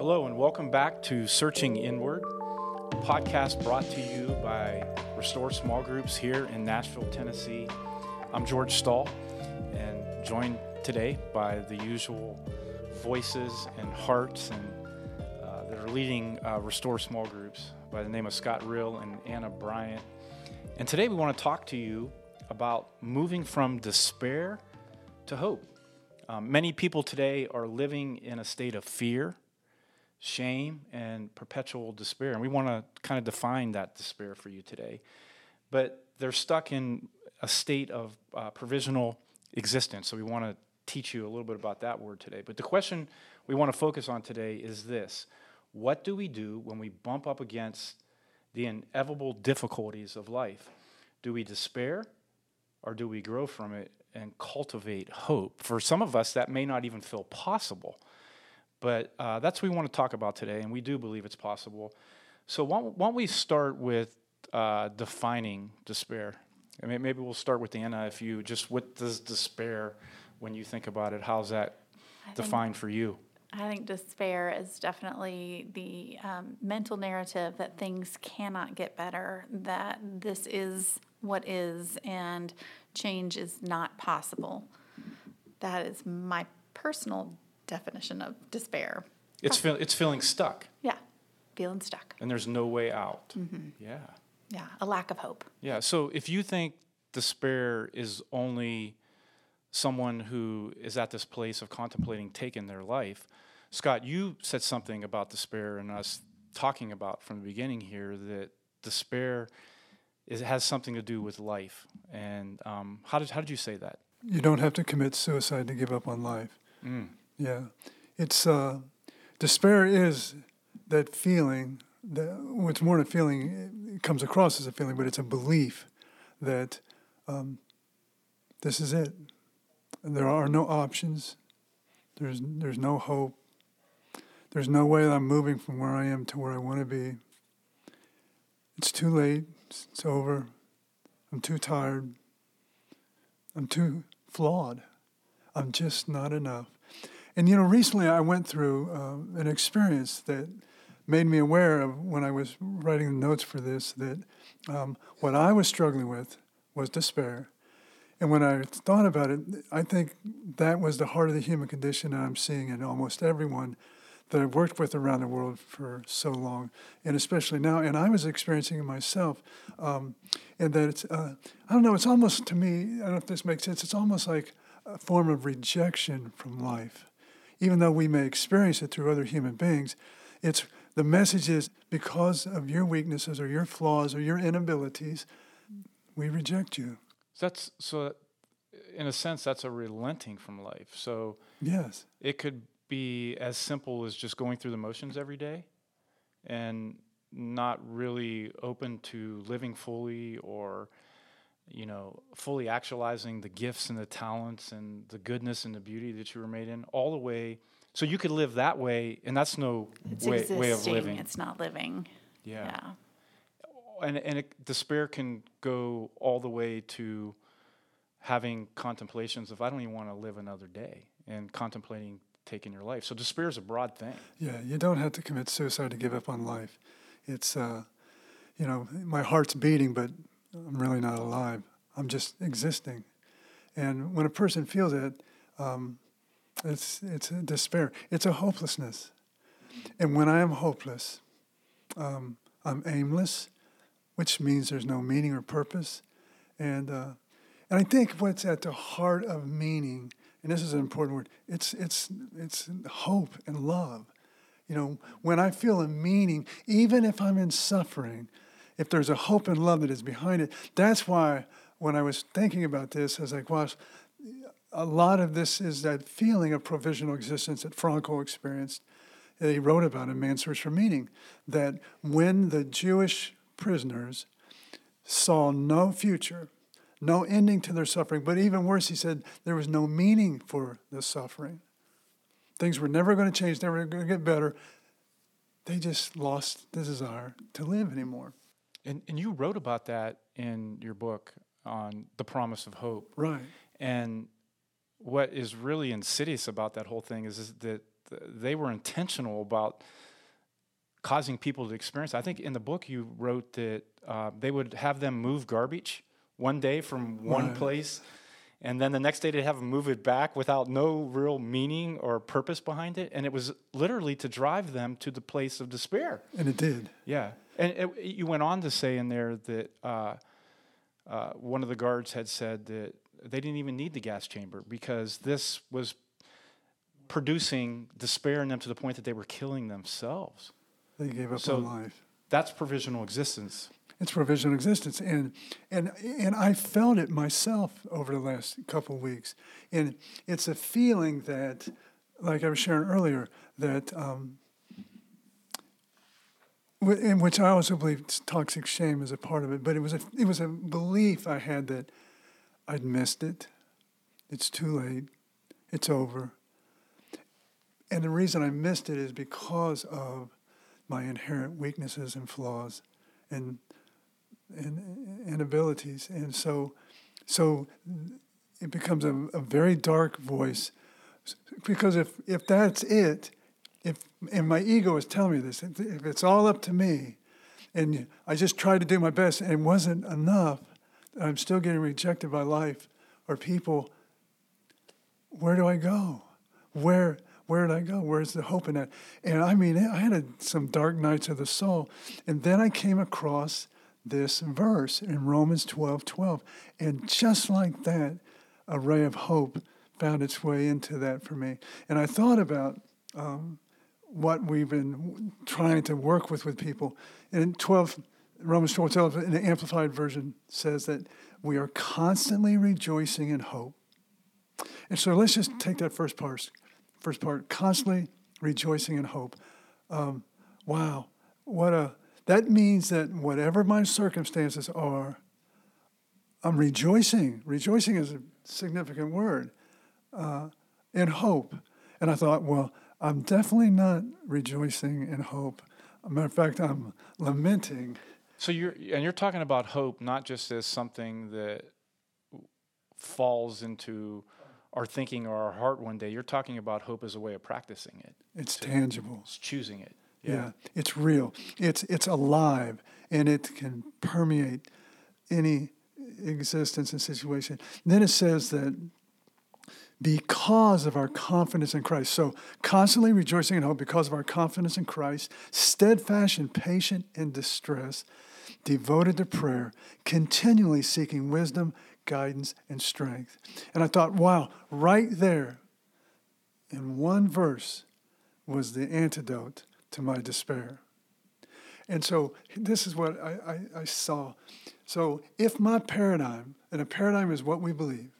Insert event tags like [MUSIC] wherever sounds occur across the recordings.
Hello, and welcome back to Searching Inward, a podcast brought to you by Restore Small Groups here in Nashville, Tennessee. I'm George Stahl, and joined today by the usual voices and hearts and uh, that are leading uh, Restore Small Groups by the name of Scott Rill and Anna Bryant. And today we want to talk to you about moving from despair to hope. Um, many people today are living in a state of fear, shame, and perpetual despair. And we want to kind of define that despair for you today. But they're stuck in a state of uh, provisional existence. So we want to teach you a little bit about that word today. But the question we want to focus on today is this What do we do when we bump up against the inevitable difficulties of life? Do we despair or do we grow from it and cultivate hope. For some of us, that may not even feel possible. But uh, that's what we want to talk about today, and we do believe it's possible. So, why, why don't we start with uh, defining despair? I mean, maybe we'll start with Anna. If you just, what does despair, when you think about it, how's that I defined think, for you? I think despair is definitely the um, mental narrative that things cannot get better, that this is what is, and change is not possible. That is my personal definition of despair. It's feel, it's feeling stuck. Yeah, feeling stuck. And there's no way out. Mm-hmm. Yeah. Yeah, a lack of hope. Yeah. So if you think despair is only someone who is at this place of contemplating taking their life, Scott, you said something about despair and us talking about from the beginning here that despair it has something to do with life. And um, how did how did you say that? You don't have to commit suicide to give up on life. Mm. Yeah, it's uh, despair is that feeling that what's more than a feeling. It comes across as a feeling, but it's a belief that um, this is it. There are no options. There's there's no hope. There's no way that I'm moving from where I am to where I want to be. It's too late. It's over. I'm too tired. I'm too flawed. I'm just not enough. And you know, recently I went through uh, an experience that made me aware of when I was writing the notes for this that um, what I was struggling with was despair. And when I thought about it, I think that was the heart of the human condition that I'm seeing in almost everyone that I've worked with around the world for so long, and especially now. And I was experiencing it myself. Um, and that it's, uh, I don't know, it's almost to me, I don't know if this makes sense, it's almost like a form of rejection from life. Even though we may experience it through other human beings, it's the message is because of your weaknesses or your flaws or your inabilities, we reject you. That's so in a sense that's a relenting from life. So yes. It could be as simple as just going through the motions every day and not really open to living fully or you know fully actualizing the gifts and the talents and the goodness and the beauty that you were made in all the way so you could live that way and that's no way, way, of living it's not living yeah, yeah. and and it, despair can go all the way to having contemplations of i don't even want to live another day and contemplating taking your life. So despair is a broad thing. Yeah, you don't have to commit suicide to give up on life. It's, uh, you know, my heart's beating, but I'm really not alive. I'm just existing. And when a person feels it, um, it's it's a despair. It's a hopelessness. And when I am hopeless, um, I'm aimless, which means there's no meaning or purpose. And uh, and I think what's at the heart of meaning and this is an important word it's it's it's hope and love you know when i feel a meaning even if i'm in suffering if there's a hope and love that is behind it that's why when i was thinking about this i was like well a lot of this is that feeling of provisional existence that Frankl experienced he wrote about in Man's Search for Meaning. That when the Jewish prisoners saw no future, no ending to their suffering. But even worse, he said there was no meaning for the suffering. Things were never going to change, never going to get better. They just lost the desire to live anymore. And, and you wrote about that in your book on the promise of hope. Right. And what is really insidious about that whole thing is, is that they were intentional about causing people to experience. I think in the book you wrote that uh, they would have them move garbage one day from one Right. place, and then the next day they'd have them move it back without no real meaning or purpose behind it. And it was literally to drive them to the place of despair. And it did. Yeah, and it, you went on to say in there that uh, uh, one of the guards had said that they didn't even need the gas chamber because this was producing despair in them to the point that they were killing themselves. They gave up So- on life. That's provisional existence. It's provisional existence, and and and I felt it myself over the last couple of weeks, and it's a feeling that, like I was sharing earlier, that um, in which I also believe toxic shame is a part of it, but it was a it was a belief I had that I'd missed it, it's too late, it's over, and the reason I missed it is because of my inherent weaknesses and flaws, and and, and abilities. And so, so it becomes a, a very dark voice. Because if, if that's it, if and my ego is telling me this, if it's all up to me, and I just tried to do my best and it wasn't enough, I'm still getting rejected by life or people. Where do I go? Where where did I go? Where's the hope in that? And I mean, I had a, some dark nights of the soul, and then I came across this verse in Romans 12 12. And just like that, a ray of hope found its way into that for me. And I thought about um, what we've been trying to work with with people. And 12, Romans 12 12, in the Amplified Version, says that we are constantly rejoicing in hope. And so let's just take that first part. First part, constantly rejoicing in hope. Um, wow, what a that means that whatever my circumstances are, I'm rejoicing. Rejoicing is a significant word. Uh, in hope. And I thought, well, I'm definitely not rejoicing in hope. As a matter of fact, I'm lamenting. So you're and you're talking about hope not just as something that falls into our thinking or our heart one day. You're talking about hope as a way of practicing it. It's tangible. It's choosing it. Yeah. it's real. It's it's alive, and it can permeate any existence and situation. Then it says that because of our confidence in Christ. So constantly rejoicing in hope because of our confidence in Christ, steadfast and patient in distress, devoted to prayer, continually seeking wisdom, guidance, and strength. And I thought, wow, right there in one verse was the antidote to my despair. And so this is what I, I, I saw. So if my paradigm, and a paradigm is what we believe,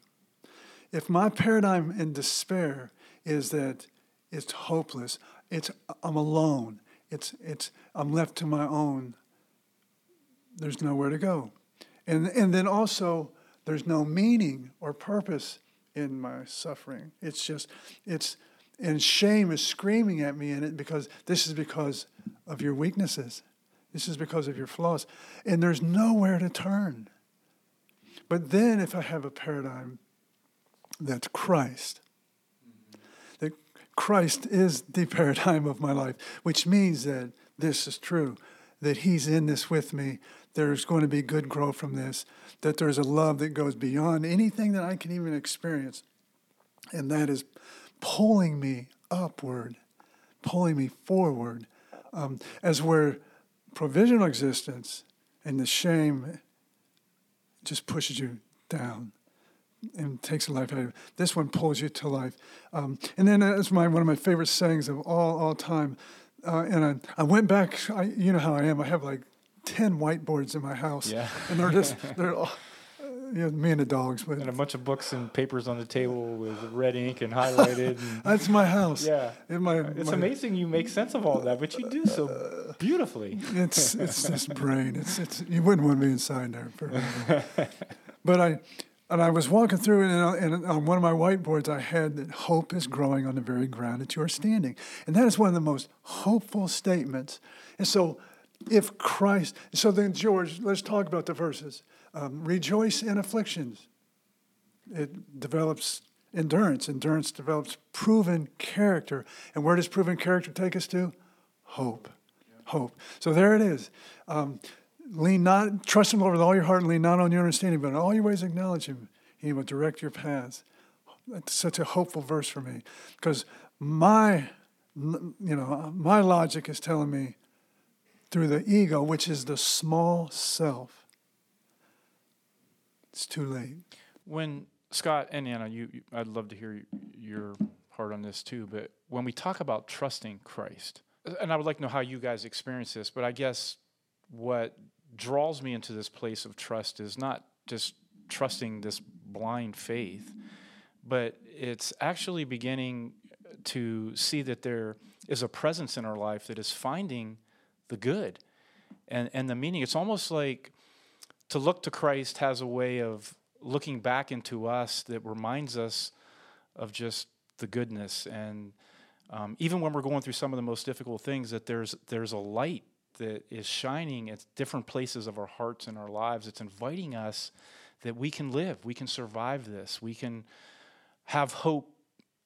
if my paradigm in despair is that it's hopeless, it's I'm alone, it's it's I'm left to my own, there's nowhere to go. And and then also there's no meaning or purpose in my suffering. It's just it's and shame is screaming at me in it because this is because of your weaknesses. This is because of your flaws. And there's nowhere to turn. But then if I have a paradigm that's Christ, that Christ is the paradigm of my life, which means that this is true, that He's in this with me. There's going to be good growth from this, that there's a love that goes beyond anything that I can even experience. And that is pulling me upward, pulling me forward, um, as where provisional existence and the shame just pushes you down and takes a life out of you. This one pulls you to life. Um, and then that's my one of my favorite sayings of all all time. Uh, and I, I went back. I, you know how I am. I have like ten whiteboards in my house, Yeah. and they're just they're all, uh, you know, me and the dogs. But And a bunch of books and papers on the table with red ink and highlighted. And, [LAUGHS] that's my house. yeah. In my, It's my- amazing you make sense of all that, but you do so beautifully. It's it's this brain. It's it's you wouldn't want me inside there. For [LAUGHS] but I and I was walking through it, and, on- and on one of my whiteboards, I had that hope is growing on the very ground that you are standing, and that is one of the most hopeful statements. And so, if Christ, so then George, let's talk about the verses. Um, Rejoice in afflictions. It develops endurance. Endurance develops proven character. And where does proven character take us to? Hope. Hope. So there it is. Um, lean not, trust Him with all your heart and lean not on your understanding, but in all your ways acknowledge Him. He will direct your paths. That's such a hopeful verse for me because my, you know, my logic is telling me through the ego, which is the small self, it's too late. When Scott and Anna, you, you, I'd love to hear your heart on this too. But when we talk about trusting Christ, and I would like to know how you guys experience this, but I guess what draws me into this place of trust is not just trusting this blind faith, but it's actually beginning to see that there is a presence in our life that is finding the good and, and the meaning. It's almost like to look to Christ has a way of looking back into us that reminds us of just the goodness and um, even when we're going through some of the most difficult things that there's there's a light that is shining at different places of our hearts and our lives. It's inviting us that we can live we can survive this. We can have hope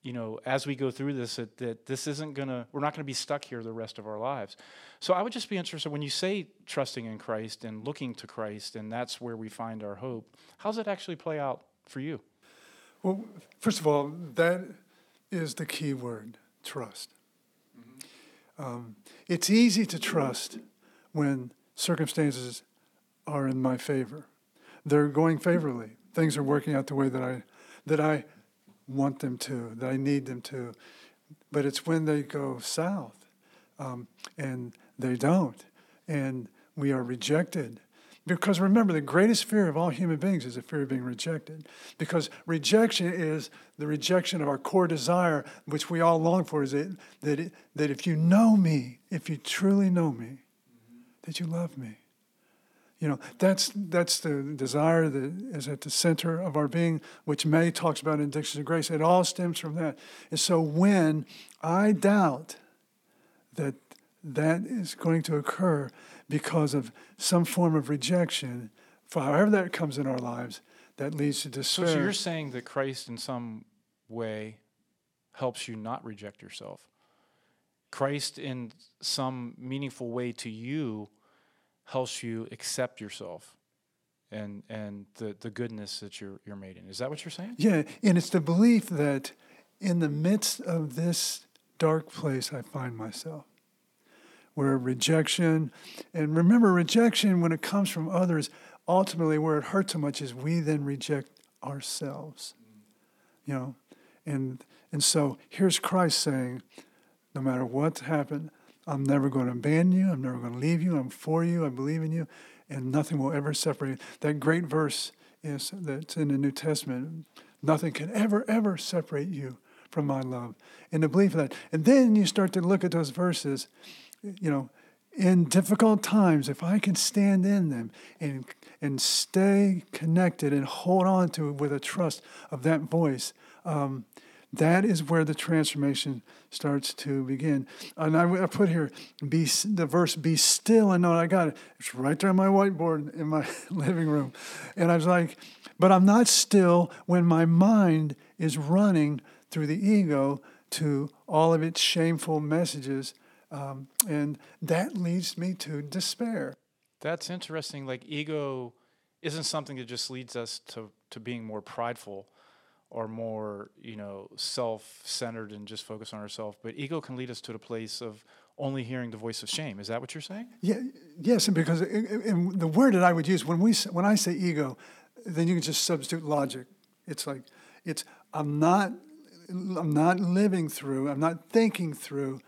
you know as we go through this that, that this isn't gonna we're not gonna be stuck here the rest of our lives. So i would just be interested when you say trusting in christ and looking to christ and that's where we find our hope how does it actually play out for you? Well first of all that is the key word trust. Um, it's easy to trust when circumstances are in my favor they're going favorably things are working out the way that i that i want them to, that I need them to. But it's when they go south um, and they don't, and we are rejected. Because remember, the greatest fear of all human beings is the fear of being rejected. Because rejection is the rejection of our core desire, which we all long for, is that, that, that if you know me, if you truly know me, that you love me. You know, that's, that's the desire that is at the center of our being, which May talks about in Addiction and Grace. It all stems from that. And so when I doubt that that is going to occur because of some form of rejection, for however that comes in our lives, that leads to despair. So, so you're saying that Christ, in some way, helps you not reject yourself. Christ, in some meaningful way to you, helps you accept yourself and and the, the goodness that you're you're made in. Is that what you're saying? Yeah, and it's the belief that in the midst of this dark place I find myself. Where rejection, and remember, rejection when it comes from others, ultimately where it hurts so much is we then reject ourselves. You know, and and so here's Christ saying, no matter what's happened, I'm never going to abandon you. I'm never going to leave you. I'm for you. I believe in you. And nothing will ever separate. You. That great verse is that's in the New Testament. Nothing can ever, ever separate you from my love. And the belief of that. And then you start to look at those verses, you know, in difficult times, if I can stand in them and and stay connected and hold on to it with a trust of that voice, um, that is where the transformation starts to begin. And I, I put here, be the verse, be still and know I got it. It's right there on my whiteboard in my [LAUGHS] living room. And I was like, but I'm not still when my mind is running through the ego to all of its shameful messages. Um, and that leads me to despair. That's interesting. Like, ego isn't something that just leads us to, to being more prideful or more, you know, self-centered and just focus on ourselves. But ego can lead us to the place of only hearing the voice of shame. Is that what you're saying? Yeah, yes, and because and the word that I would use when we when I say ego, then you can just substitute logic. It's like it's I'm not I'm not living through, I'm not thinking through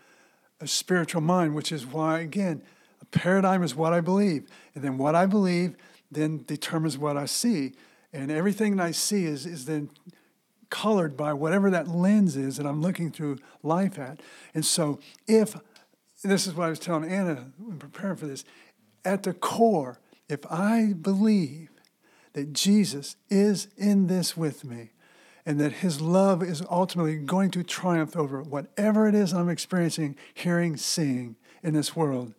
a spiritual mind, which is why again, a paradigm is what I believe, and then what I believe then determines what I see, and everything that I see is is then colored by whatever that lens is that I'm looking through life at. And so, if this is what I was telling Anna when preparing for this, at the core, if I believe that Jesus is in this with me and that his love is ultimately going to triumph over whatever it is I'm experiencing, hearing, seeing in this world,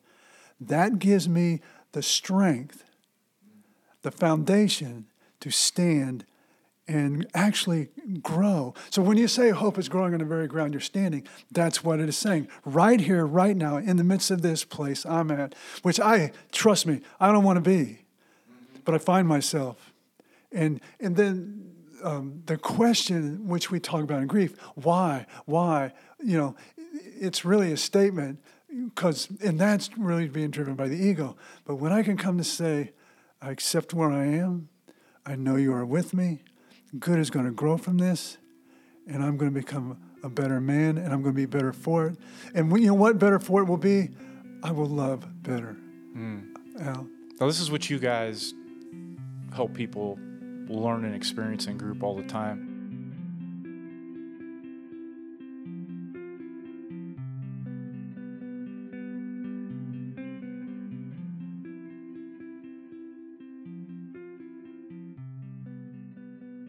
that gives me the strength, the foundation to stand and actually grow. So when you say hope is growing on the very ground you're standing, that's what it is saying. Right here, right now, in the midst of this place I'm at, which I, trust me, I don't want to be, but I find myself. And, and then um, the question which we talk about in grief, why, why, you know, it's really a statement because, and that's really being driven by the ego. But when I can come to say, I accept where I am, I know you are with me, good is going to grow from this, and I'm going to become a better man, and I'm going to be better for it. And you know what better for it will be? I will love better. Mm. Now, this is what you guys help people learn and experience in group all the time.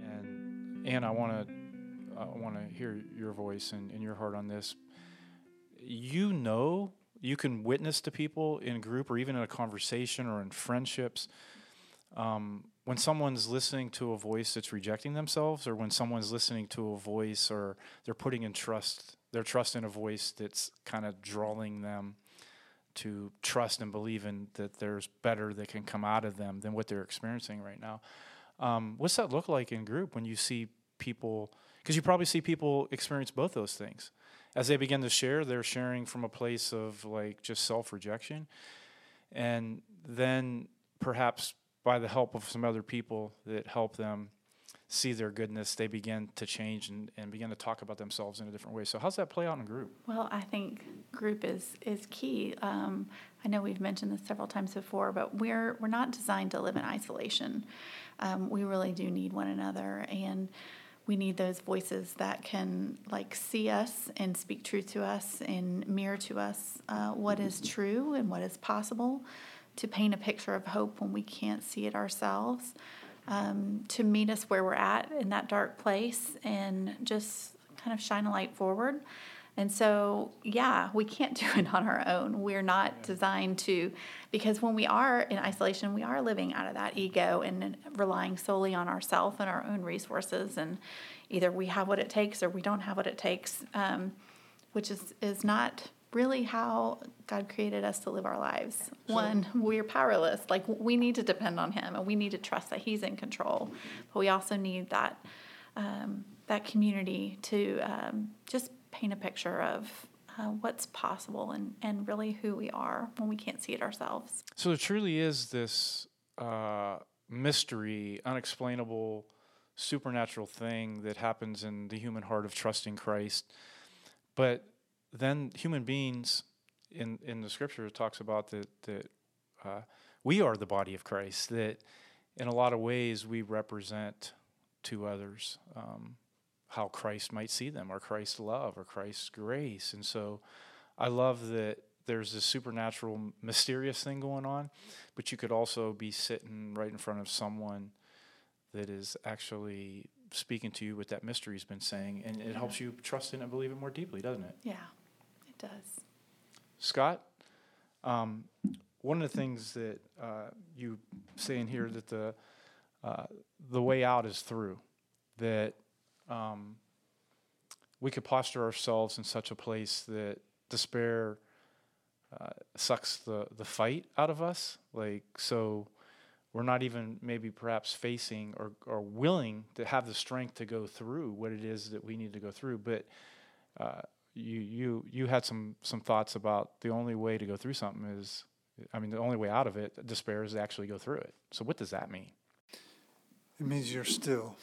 and and I want to I want to hear your voice and, and your heart on this. You know, you can witness to people in group or even in a conversation or in friendships um, when someone's listening to a voice that's rejecting themselves, or when someone's listening to a voice, or they're putting in trust their trust in a voice that's kind of drawing them to trust and believe in that there's better that can come out of them than what they're experiencing right now. Um, what's that look like in group when you see people because you probably see people experience both those things as they begin to share they're sharing from a place of like just self-rejection and then perhaps by the help of some other people that help them see their goodness they begin to change and, and begin to talk about themselves in a different way. So how's that play out in group? Well i think group is is key. Um, i know we've mentioned this several times before but we're we're not designed to live in isolation. Um, we really do need one another and we need those voices that can like see us and speak truth to us and mirror to us uh, what is true and what is possible to paint a picture of hope when we can't see it ourselves um, to meet us where we're at in that dark place and just kind of shine a light forward and so, yeah, we can't [LAUGHS] do it on our own. We're not designed to, because when we are in isolation, we are living out of that ego and relying solely on ourselves and our own resources. And either we have what it takes or we don't have what it takes, um, which is, is not really how God created us to live our lives. So, One, we're powerless. Like we need to depend on Him and we need to trust that He's in control. But we also need that um, that community to um, just paint a picture of uh, what's possible and, and really who we are when we can't see it ourselves. So there truly is this uh, mystery, unexplainable, supernatural thing that happens in the human heart of trusting Christ. But then human beings in, in the scripture talks about that, that uh, we are the body of Christ, that in a lot of ways we represent to others. Um, how Christ might see them, or Christ's love, or Christ's grace. And so I love that there's this supernatural, mysterious thing going on, but you could also be sitting right in front of someone that is actually speaking to you what that mystery's been saying, and it yeah. helps you trust in it and believe it more deeply, doesn't it? Yeah, does. Scott, um, one of the things that uh, you say in here that the uh, the way out is through, that um, we could posture ourselves in such a place that despair uh, sucks the, the fight out of us. Like, so we're not even maybe perhaps facing or, or willing to have the strength to go through what it is that we need to go through. But uh, you, you, you had some, some thoughts about the only way to go through something is, I mean, the only way out of it, despair, is to actually go through it. So, what does that mean? It means you're still.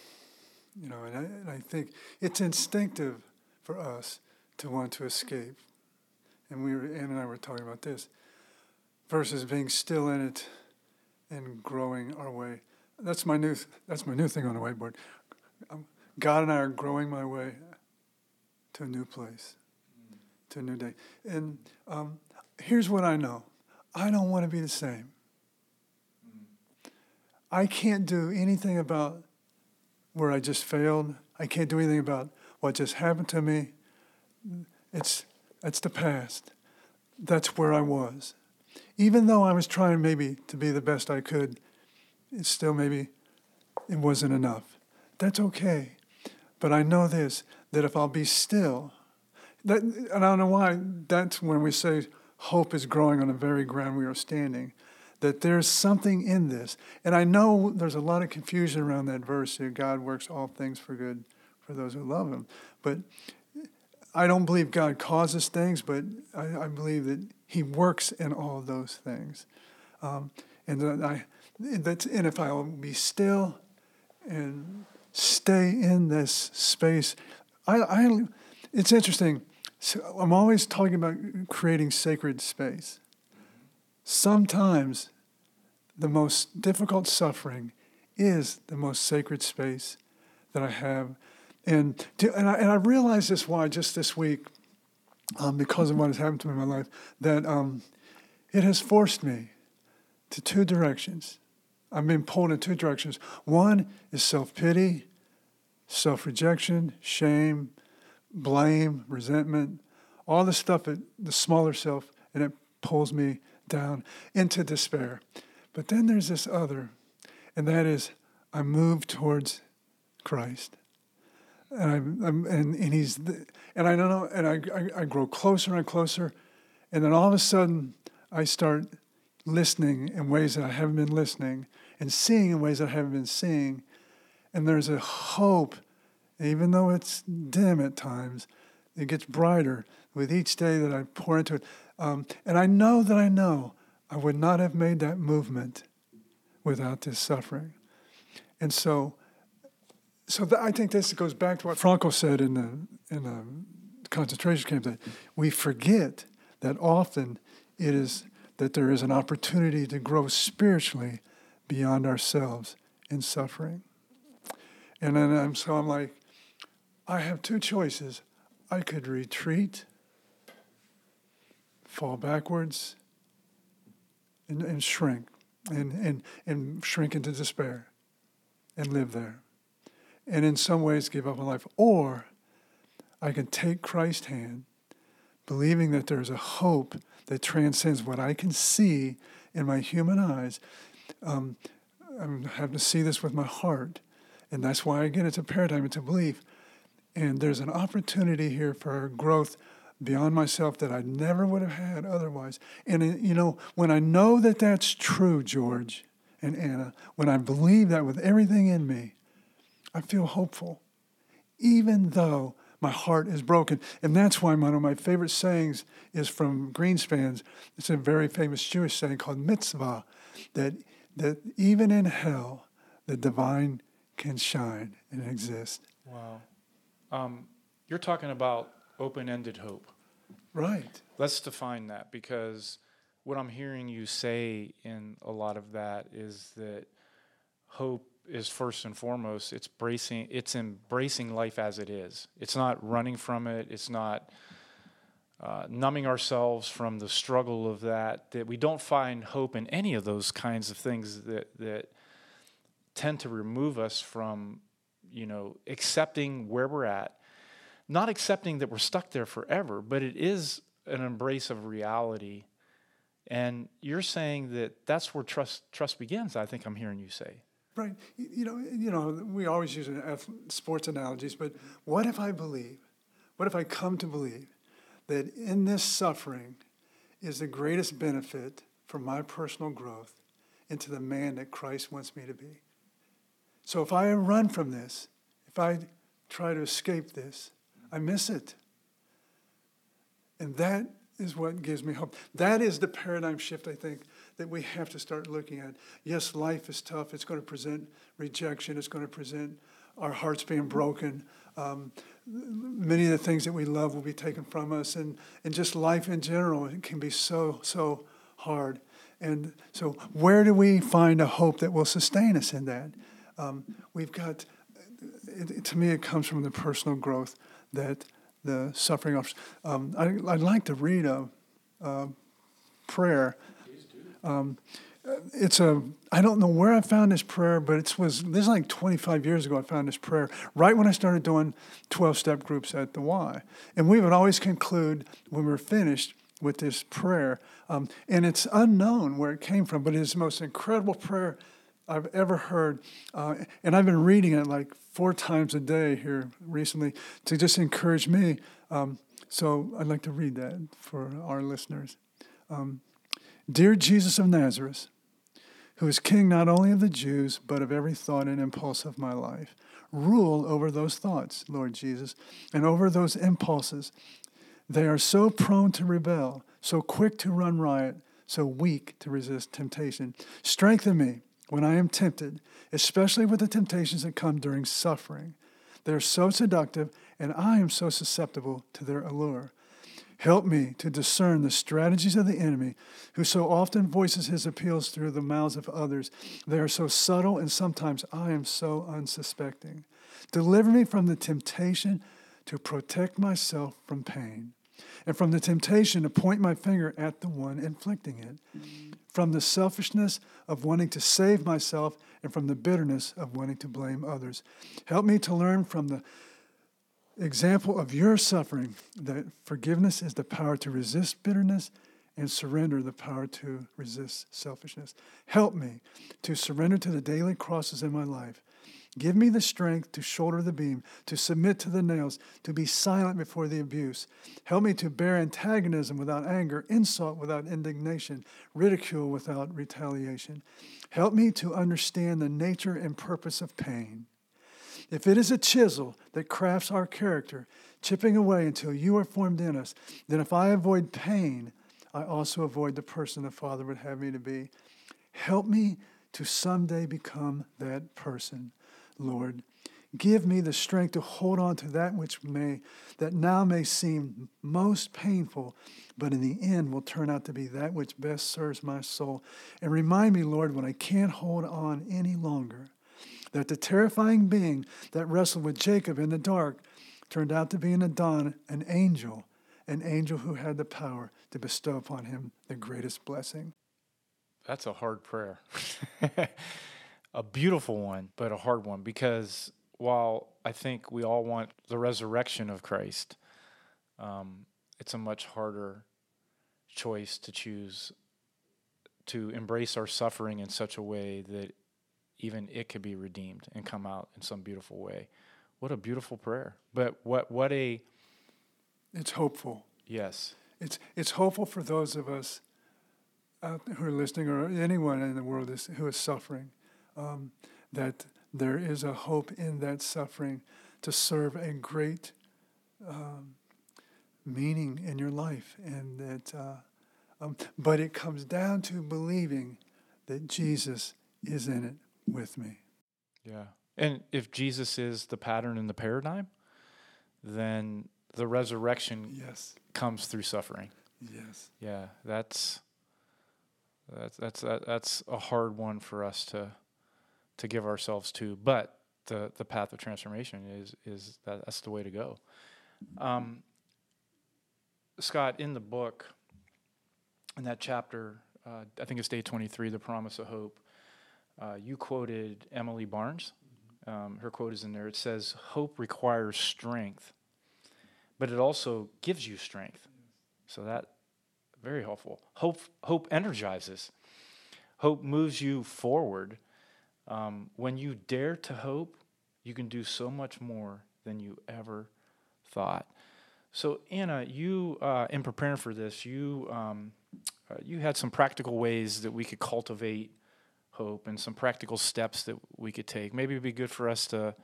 You know, and I, and I think it's instinctive for us to want to escape. And we were, Ann and I were talking about this versus being still in it and growing our way. That's my new, that's my new thing on the whiteboard. God and I are growing my way to a new place, to a new day. And um, here's what I know I don't want to be the same. I can't do anything about where I just failed. I can't do anything about what just happened to me. It's, it's the past. That's where I was. Even though I was trying maybe to be the best I could, it still maybe it wasn't enough. That's okay. But I know this that if I'll be still, that, and I don't know why, that's when we say hope is growing on the very ground we are standing. That there's something in this. And I know there's a lot of confusion around that verse that God works all things for good for those who love Him. But I don't believe God causes things, but I, I believe that He works in all those things. Um, and I, that's, and if I will be still and stay in this space, I, I it's interesting. So I'm always talking about creating sacred space. Sometimes the most difficult suffering is the most sacred space that I have. And, to, and, I, and I realized this why just this week, um, because of what has happened to me in my life, that um, it has forced me to two directions. I've been pulled in two directions. One is self pity, self rejection, shame, blame, resentment, all the stuff that the smaller self, and it pulls me down into despair. But then there's this other, and that is I move towards Christ. And I'm, I'm and, and he's the, and I don't know and I, I, I grow closer and closer and then all of a sudden I start listening in ways that I haven't been listening and seeing in ways that I haven't been seeing. And there's a hope, even though it's dim at times, it gets brighter with each day that I pour into it. Um, and I know that I know I would not have made that movement without this suffering. And so, so th- I think this goes back to what Frankl said in the in the concentration camp that we forget that often it is that there is an opportunity to grow spiritually beyond ourselves in suffering. And then I'm so I'm like, I have two choices. I could retreat, fall backwards, and, and shrink, and, and, and shrink into despair, and live there. And in some ways give up on life. Or I can take Christ's hand, believing that there's a hope that transcends what I can see in my human eyes. Um, I'm having to see this with my heart. And that's why, again, it's a paradigm, it's a belief. And there's an opportunity here for growth beyond myself that I never would have had otherwise. And, uh, you know, when I know that that's true, George and Anna, when I believe that with everything in me, I feel hopeful, even though my heart is broken. And that's why one of my favorite sayings is from Greenspan's. It's a very famous Jewish saying called mitzvah, that, that even in hell, the divine can shine and exist. Wow. Um, you're talking about open ended hope. Right. Let's define that because what I'm hearing you say in a lot of that is that hope is first and foremost it's bracing it's embracing life as it is it's not running from it it's not uh, numbing ourselves from the struggle of that that we don't find hope in any of those kinds of things that that tend to remove us from you know accepting where we're at not accepting that we're stuck there forever but it is an embrace of reality and you're saying that that's where trust trust begins i think i'm hearing you say Right. You know, you know, we always use sports analogies, but what if I believe, what if I come to believe that in this suffering is the greatest benefit for my personal growth into the man that Christ wants me to be? So if I run from this, if I try to escape this, I miss it. And that is what gives me hope. That is the paradigm shift, I think, that we have to start looking at. Yes, life is tough. It's going to present rejection. It's going to present our hearts being broken. Um, many of the things that we love will be taken from us, and, and just life in general it can be so, so hard. And so, where do we find a hope that will sustain us in that? Um, we've got, it, to me, it comes from the personal growth that the suffering offers. Um, I, would like to read a, a prayer um, it's a I don't know where I found this prayer, but it was this is like 25 years ago. I found this prayer right when I started doing 12 step groups at the Y, and we would always conclude when we are finished with this prayer. Um, and it's unknown where it came from, but it is the most incredible prayer I've ever heard, uh, and I've been reading it like four times a day here recently to just encourage me. Um, so I'd like to read that for our listeners. Um, Dear Jesus of Nazareth, who is King not only of the Jews, but of every thought and impulse of my life, rule over those thoughts, Lord Jesus, and over those impulses. They are so prone to rebel, so quick to run riot, so weak to resist temptation. Strengthen me when I am tempted, especially with the temptations that come during suffering. They are so seductive, and I am so susceptible to their allure. Help me to discern the strategies of the enemy, who so often voices his appeals through the mouths of others. They are so subtle, and sometimes I am so unsuspecting. Deliver me from the temptation to protect myself from pain, and from the temptation to point my finger at the one inflicting it, from the selfishness of wanting to save myself, and from the bitterness of wanting to blame others. Help me to learn from the example of your suffering that forgiveness is the power to resist bitterness and surrender the power to resist selfishness. Help me to surrender to the daily crosses in my life. Give me the strength to shoulder the beam, to submit to the nails, to be silent before the abuse. Help me to bear antagonism without anger, insult without indignation, ridicule without retaliation. Help me to understand the nature and purpose of pain if it is a chisel that crafts our character, chipping away until you are formed in us, then if I avoid pain, I also avoid the person the Father would have me to be. Help me to someday become that person, Lord. Give me the strength to hold on to that which may that now may seem most painful, but in the end will turn out to be that which best serves my soul. And remind me, Lord, when I can't hold on any longer, that the terrifying being that wrestled with Jacob in the dark turned out to be an Adon, an angel, an angel who had the power to bestow upon him the greatest blessing. That's a hard prayer. [LAUGHS] a beautiful one, but a hard one because while I think we all want the resurrection of Christ, um, it's a much harder choice to choose to embrace our suffering in such a way that even it could be redeemed and come out in some beautiful way. What a beautiful prayer. But what what a it's hopeful. Yes. It's it's hopeful for those of us out who are listening or anyone in the world is, who is suffering um, that there is a hope in that suffering to serve a great um, meaning in your life and that uh, um, but it comes down to believing that Jesus is in it with me. Yeah. And if Jesus is the pattern and the paradigm, then the resurrection yes. comes through suffering. Yes. Yeah, that's that's that's that's a hard one for us to to give ourselves to, but the the path of transformation is is that that's the way to go. Um, Scott, in the book, in that chapter, uh, I think it's day twenty three, the promise of hope. Uh, you quoted Emily Barnes. Um, her quote is in there. It says, Hope requires strength, but it also gives you strength. So that, very helpful. Hope, hope energizes, hope moves you forward. Um, when you dare to hope, you can do so much more than you ever thought. So, Anna, you, uh, in preparing for this, you, um, uh, you had some practical ways that we could cultivate hope and some practical steps that we could take. Maybe it'd be good for us to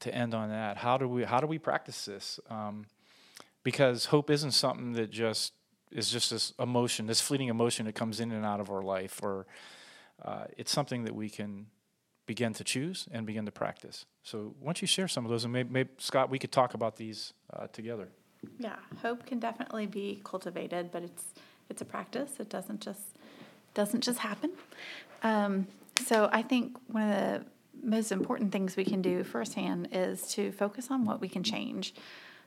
to end on that. How do we how do we practice this? Um, because hope isn't something that just is just this emotion, this fleeting emotion that comes in and out of our life, or uh, it's something that we can begin to choose and begin to practice. So, why don't you share some of those, and maybe, maybe Scott, we could talk about these uh, together. Yeah, hope can definitely be cultivated, but it's it's a practice. It doesn't just doesn't just happen. Um, so I think one of the most important things we can do firsthand is to focus on what we can change.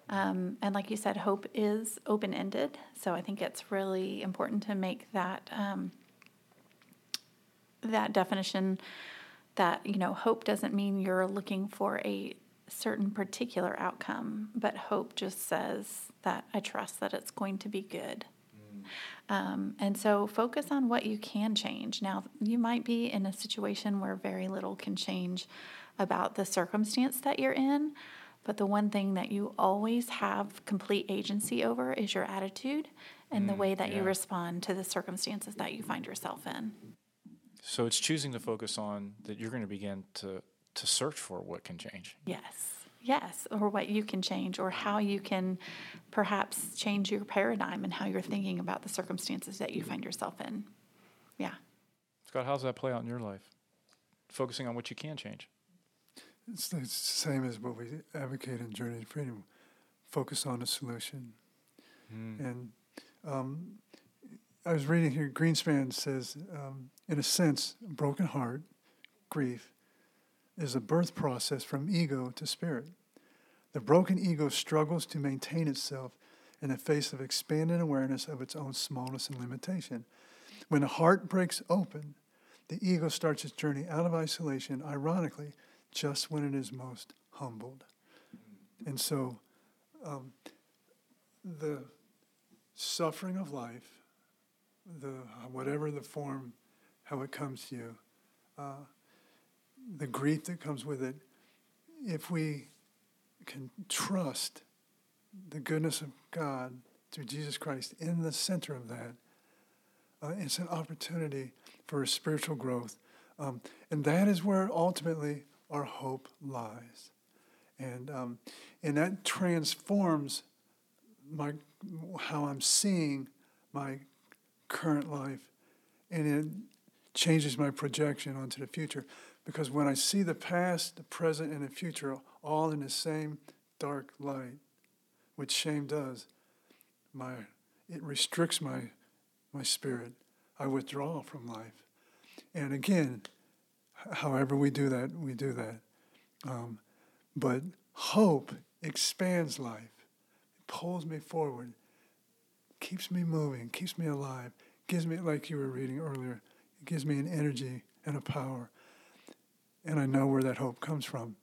Um, and like you said, hope is open ended. So I think it's really important to make that um, that definition that you know hope doesn't mean you're looking for a certain particular outcome, but hope just says that I trust that it's going to be good. Mm. Um, and so focus on what you can change. Now, you might be in a situation where very little can change about the circumstance that you're in. But the one thing that you always have complete agency over is your attitude and the Mm, way that yeah. you respond to the circumstances that you find yourself in. So it's choosing to focus on that you're going to begin to to search for what can change. Yes. Yes, or what you can change, or how you can perhaps change your paradigm and how you're thinking about the circumstances that you find yourself in. Yeah. Scott, how's that play out in your life? Focusing on what you can change. It's the same as what we advocate in Journey to Freedom. Focus on a solution. Mm. And um, I was reading here, Greenspan says, um, in a sense, broken heart, grief, is a birth process from ego to spirit. The broken ego struggles to maintain itself in the face of expanded awareness of its own smallness and limitation. When the heart breaks open, the ego starts its journey out of isolation, ironically, just when it is most humbled. And so, um, the suffering of life, the whatever the form, how it comes to you, uh, the grief that comes with it, if we can trust the goodness of God through Jesus Christ in the center of that, uh, it's an opportunity for spiritual growth. Um, and that is where ultimately our hope lies. And, um, and that transforms my, how I'm seeing my current life, and it changes my projection onto the future. Because when I see the past, the present, and the future all in the same dark light, which shame does, my it restricts my my spirit. I withdraw from life. And again, however we do that, we do that. Um, but hope expands life, it pulls me forward, keeps me moving, keeps me alive, gives me, like you were reading earlier, it gives me an energy and a power. And I know where that hope comes from.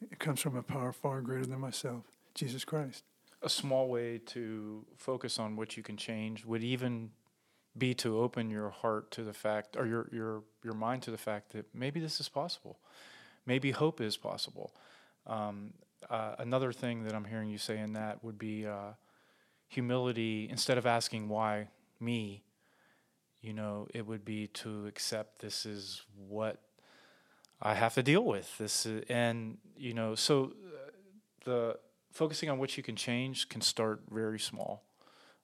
It comes from a power far greater than myself, Jesus Christ. A small way to focus on what you can change would even be to open your heart to the fact or your your your mind to the fact that maybe this is possible. Maybe hope is possible. Um, uh, another thing that I'm hearing you say in that would be uh, humility. Instead of asking why me, you know, it would be to accept this is what I have to deal with. This is, and you know, so uh, the focusing on what you can change can start very small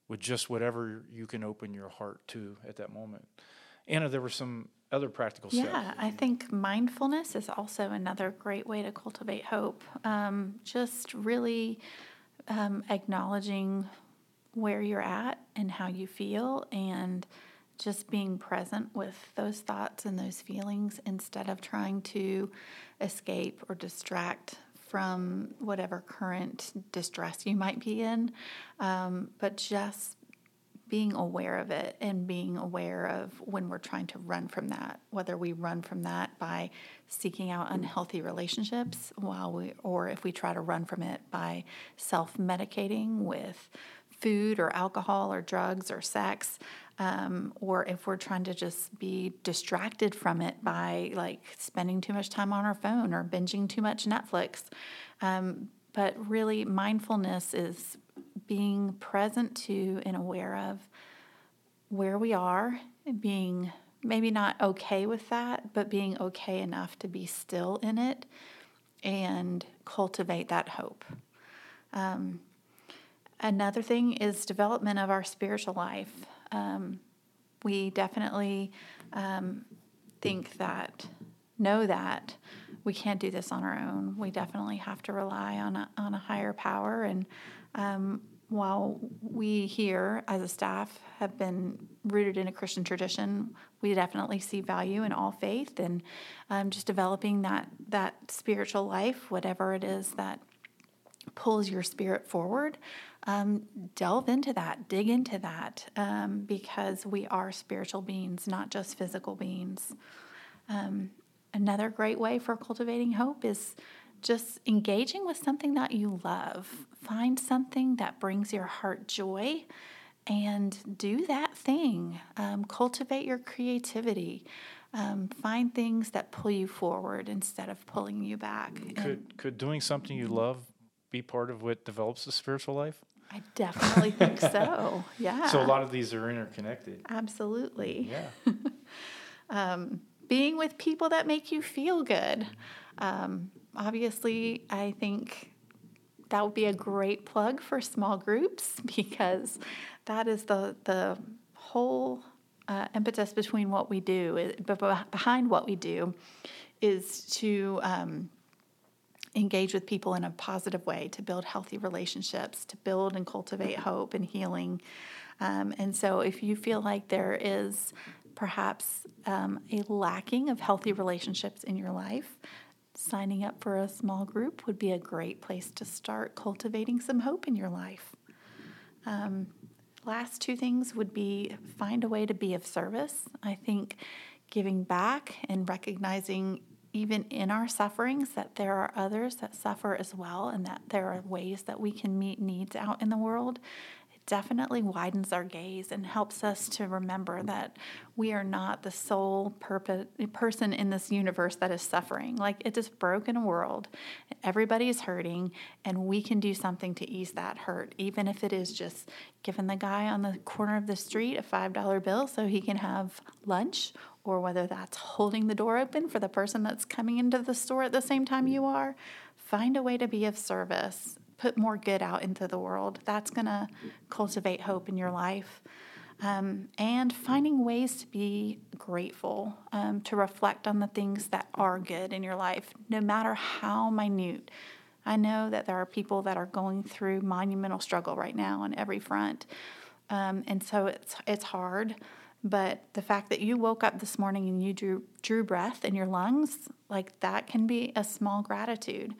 with just whatever you can open your heart to at that moment. Anna, there were some other practical steps. Yeah, I think mindfulness is also another great way to cultivate hope. Um, just really um, acknowledging where you're at and how you feel, and just being present with those thoughts and those feelings instead of trying to escape or distract from whatever current distress you might be in, um, but just being aware of it and being aware of when we're trying to run from that, whether we run from that by seeking out unhealthy relationships while we or if we try to run from it by self-medicating with food or alcohol or drugs or sex um, or if we're trying to just be distracted from it by like spending too much time on our phone or binging too much netflix um, but really mindfulness is being present to and aware of where we are, being maybe not okay with that, but being okay enough to be still in it and cultivate that hope. Um, another thing is development of our spiritual life. Um, we definitely um, think that, know that we can't do this on our own. We definitely have to rely on a, on a higher power. And um, while we here as a staff have been rooted in a Christian tradition, we definitely see value in all faith and um, just developing that that spiritual life, whatever it is that pulls your spirit forward. Um, delve into that, dig into that, um, because we are spiritual beings, not just physical beings. Um, another great way for cultivating hope is just engaging with something that you love. Find something that brings your heart joy and do that thing. Um, cultivate your creativity. Um, find things that pull you forward instead of pulling you back. Could could doing something you love be part of what develops the spiritual life? I definitely think [LAUGHS] so. Yeah. So a lot of these are interconnected. Absolutely. Yeah. [LAUGHS] um, being with people that make you feel good. Um, obviously, I think that would be a great plug for small groups [LAUGHS] because that is the the whole uh, impetus between what we do, behind what we do, is to um, engage with people in a positive way, to build healthy relationships, to build and cultivate hope and healing. Um, and so, if you feel like there is perhaps um, a lacking of healthy relationships in your life, signing up for a small group would be a great place to start cultivating some hope in your life. Um, last two things would be find a way to be of service. I think giving back and recognizing even in our sufferings that there are others that suffer as well and that there are ways that we can meet needs out in the world definitely widens our gaze and helps us to remember that we are not the sole purpose, person in this universe that is suffering. Like it's a broken world, everybody is hurting, and we can do something to ease that hurt, even if it is just giving the guy on the corner of the street a $5 bill so he can have lunch or whether that's holding the door open for the person that's coming into the store at the same time you are. Find a way to be of service put more good out into the world. That's going to cultivate hope in your life. Um, and finding ways to be grateful, um, to reflect on the things that are good in your life, no matter how minute. I know that there are people that are going through monumental struggle right now on every front, um, and so it's it's hard. But the fact that you woke up this morning and you drew drew breath in your lungs, like that, can be a small gratitude.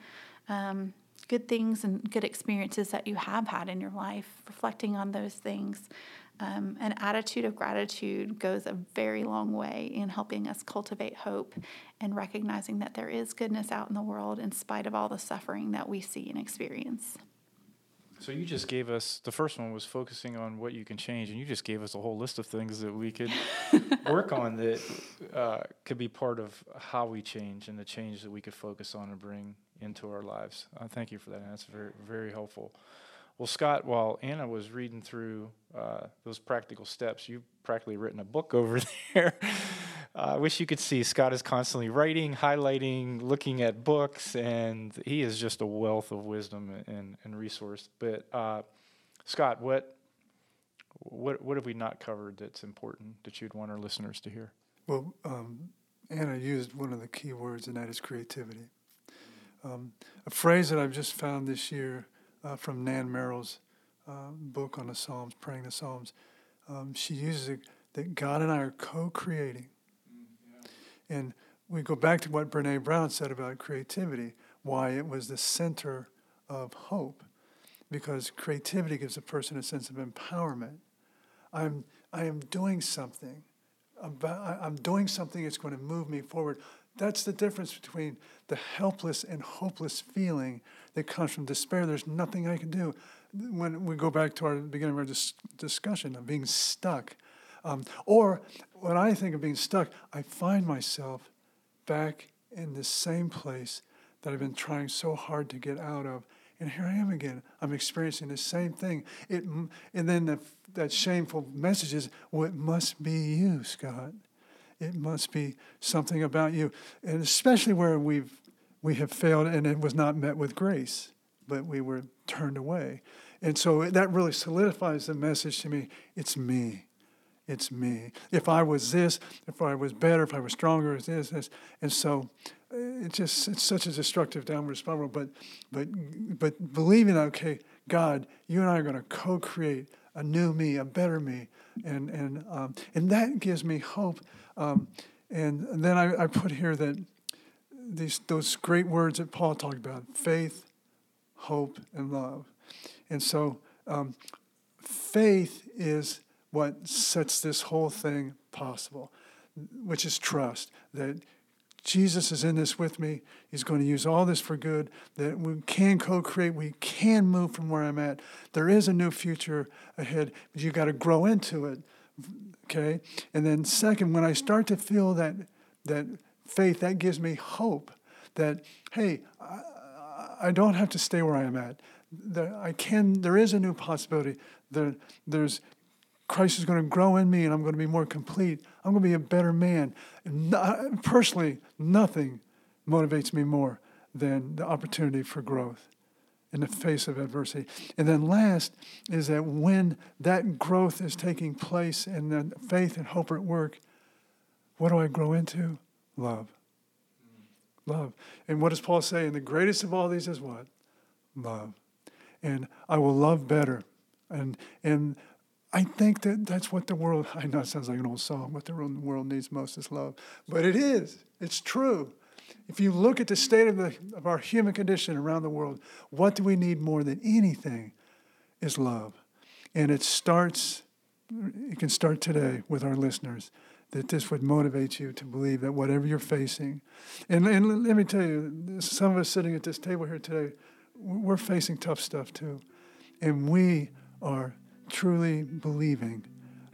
Um, good things and good experiences that you have had in your life, reflecting on those things. Um, an attitude of gratitude goes a very long way in helping us cultivate hope and recognizing that there is goodness out in the world in spite of all the suffering that we see and experience. So you just gave us the first one was focusing on what you can change, and you just gave us a whole list of things that we could [LAUGHS] work on that uh, could be part of how we change and the change that we could focus on and bring into our lives. Uh, thank you for that. That's very, very helpful. Well, Scott, while Anna was reading through uh, those practical steps, you've practically written a book [LAUGHS] over there. Uh, I wish you could see. Scott is constantly writing, highlighting, looking at books, and he is just a wealth of wisdom and, and resource. But uh, Scott, what what what have we not covered that's important that you'd want our listeners to hear? Well, um, Anna used one of the key words, and that is creativity. Um, a phrase that I've just found this year uh, from Nan Merrill's uh, book on the Psalms, Praying the Psalms. Um, she uses it that God and I are co creating. Mm, yeah. And we go back to what Brene Brown said about creativity, why it was the center of hope. Because creativity gives a person a sense of empowerment. I'm, I am doing something. About, I'm doing something that's going to move me forward. That's the difference between the helpless and hopeless feeling that comes from despair. There's nothing I can do. When we go back to our beginning of our dis- discussion of being stuck, um, or when I think of being stuck, I find myself back in the same place that I've been trying so hard to get out of. And here I am again. I'm experiencing the same thing. It, and then the, that shameful message is, well, it must be you, Scott. It must be something about you. And especially where we've we have failed and it was not met with grace, but we were turned away. And so that really solidifies the message to me it's me. It's me. If I was this, if I was better, if I was stronger, it's this, this. And so uh, it's just it's such a destructive downward spiral. But but but believing that okay, God, you and I are going to co-create a new me, a better me, and and um, and that gives me hope. Um, and then I, I put here that these those great words that Paul talked about: faith, hope, and love. And so, um, faith is what sets this whole thing possible, which is trust that Jesus is in this with me. He's going to use all this for good, that we can co create, we can move from where I'm at. There is a new future ahead, but you've got to grow into it. Okay? And then, second, when I start to feel that, that faith, that gives me hope that, hey, I, I don't have to stay where I am at. That I can, there is a new possibility. There, there's Christ is going to grow in me and I'm going to be more complete. I'm going to be a better man. Personally, nothing motivates me more than the opportunity for growth in the face of adversity. And then last is that when that growth is taking place and then faith and hope are at work, what do I grow into? Love. Love. And what does Paul say? And the greatest of all these is what? Love. And I will love better. And and I think that that's what the world, I know it sounds like an old song, what the world needs most is love. But it is, it's true. If you look at the state of, the, of our human condition around the world, what do we need more than anything is love. And it starts, it can start today with our listeners, that this would motivate you to believe that whatever you're facing, and, and let me tell you, some of us sitting at this table here today, we're facing tough stuff too. And we are truly believing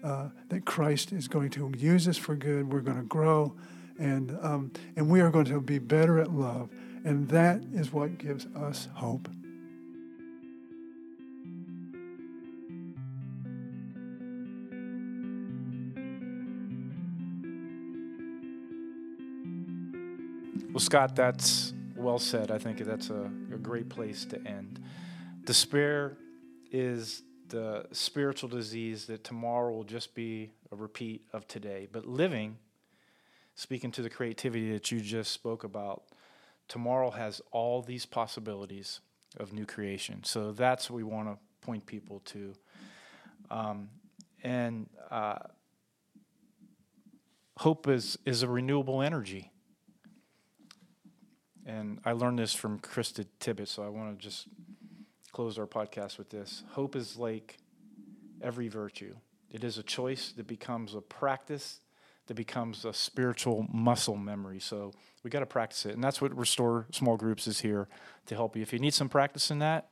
uh, that Christ is going to use us for good. We're going to grow, and um, and we are going to be better at love, and that is what gives us hope. Well, Scott, that's well said. I think that's a, a great place to end. Despair is the spiritual disease that tomorrow will just be a repeat of today. But living, speaking to the creativity that you just spoke about, tomorrow has all these possibilities of new creation. So that's what we want to point people to. Um, and uh, hope is, is a renewable energy. And I learned this from Krista Tippett, so I want to just close our podcast with this. Hope is like every virtue, it is a choice that becomes a practice that becomes a spiritual muscle memory. So we got to practice it. And that's what Restore Small Groups is here to help you. If you need some practice in that,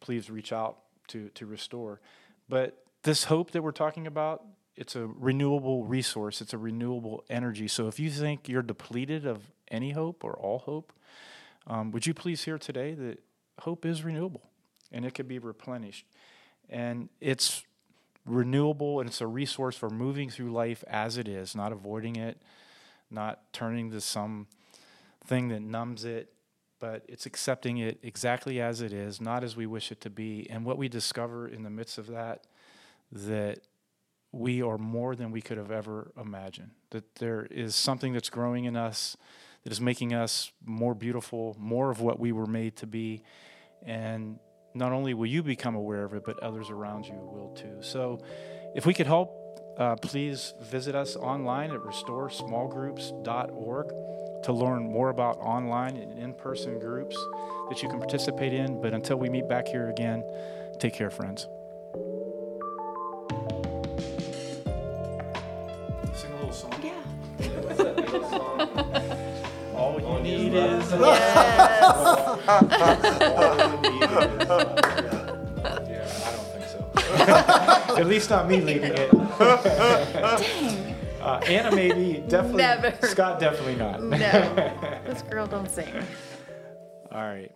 please reach out to, to Restore. But this hope that we're talking about, it's a renewable resource, it's a renewable energy. So if you think you're depleted of any hope or all hope, um, would you please hear today that hope is renewable and it can be replenished. And it's renewable and it's a resource for moving through life as it is, not avoiding it, not turning to some thing that numbs it, but it's accepting it exactly as it is, not as we wish it to be. And what we discover in the midst of that, that we are more than we could have ever imagined. That there is something that's growing in us that is making us more beautiful, more of what we were made to be. And not only will you become aware of it, but others around you will too. So if we could help, uh, please visit us online at restoresmallgroups.org to learn more about online and in person groups that you can participate in. But until we meet back here again, take care, friends. Sing a little song. Yeah. [LAUGHS] All you need is Yes. [LAUGHS] Yeah, I don't think so. [LAUGHS] At least not me [LAUGHS] leading it. Dang. Uh, Anna maybe, definitely. Never. Scott definitely not. No. [LAUGHS] This girl don't sing. All right.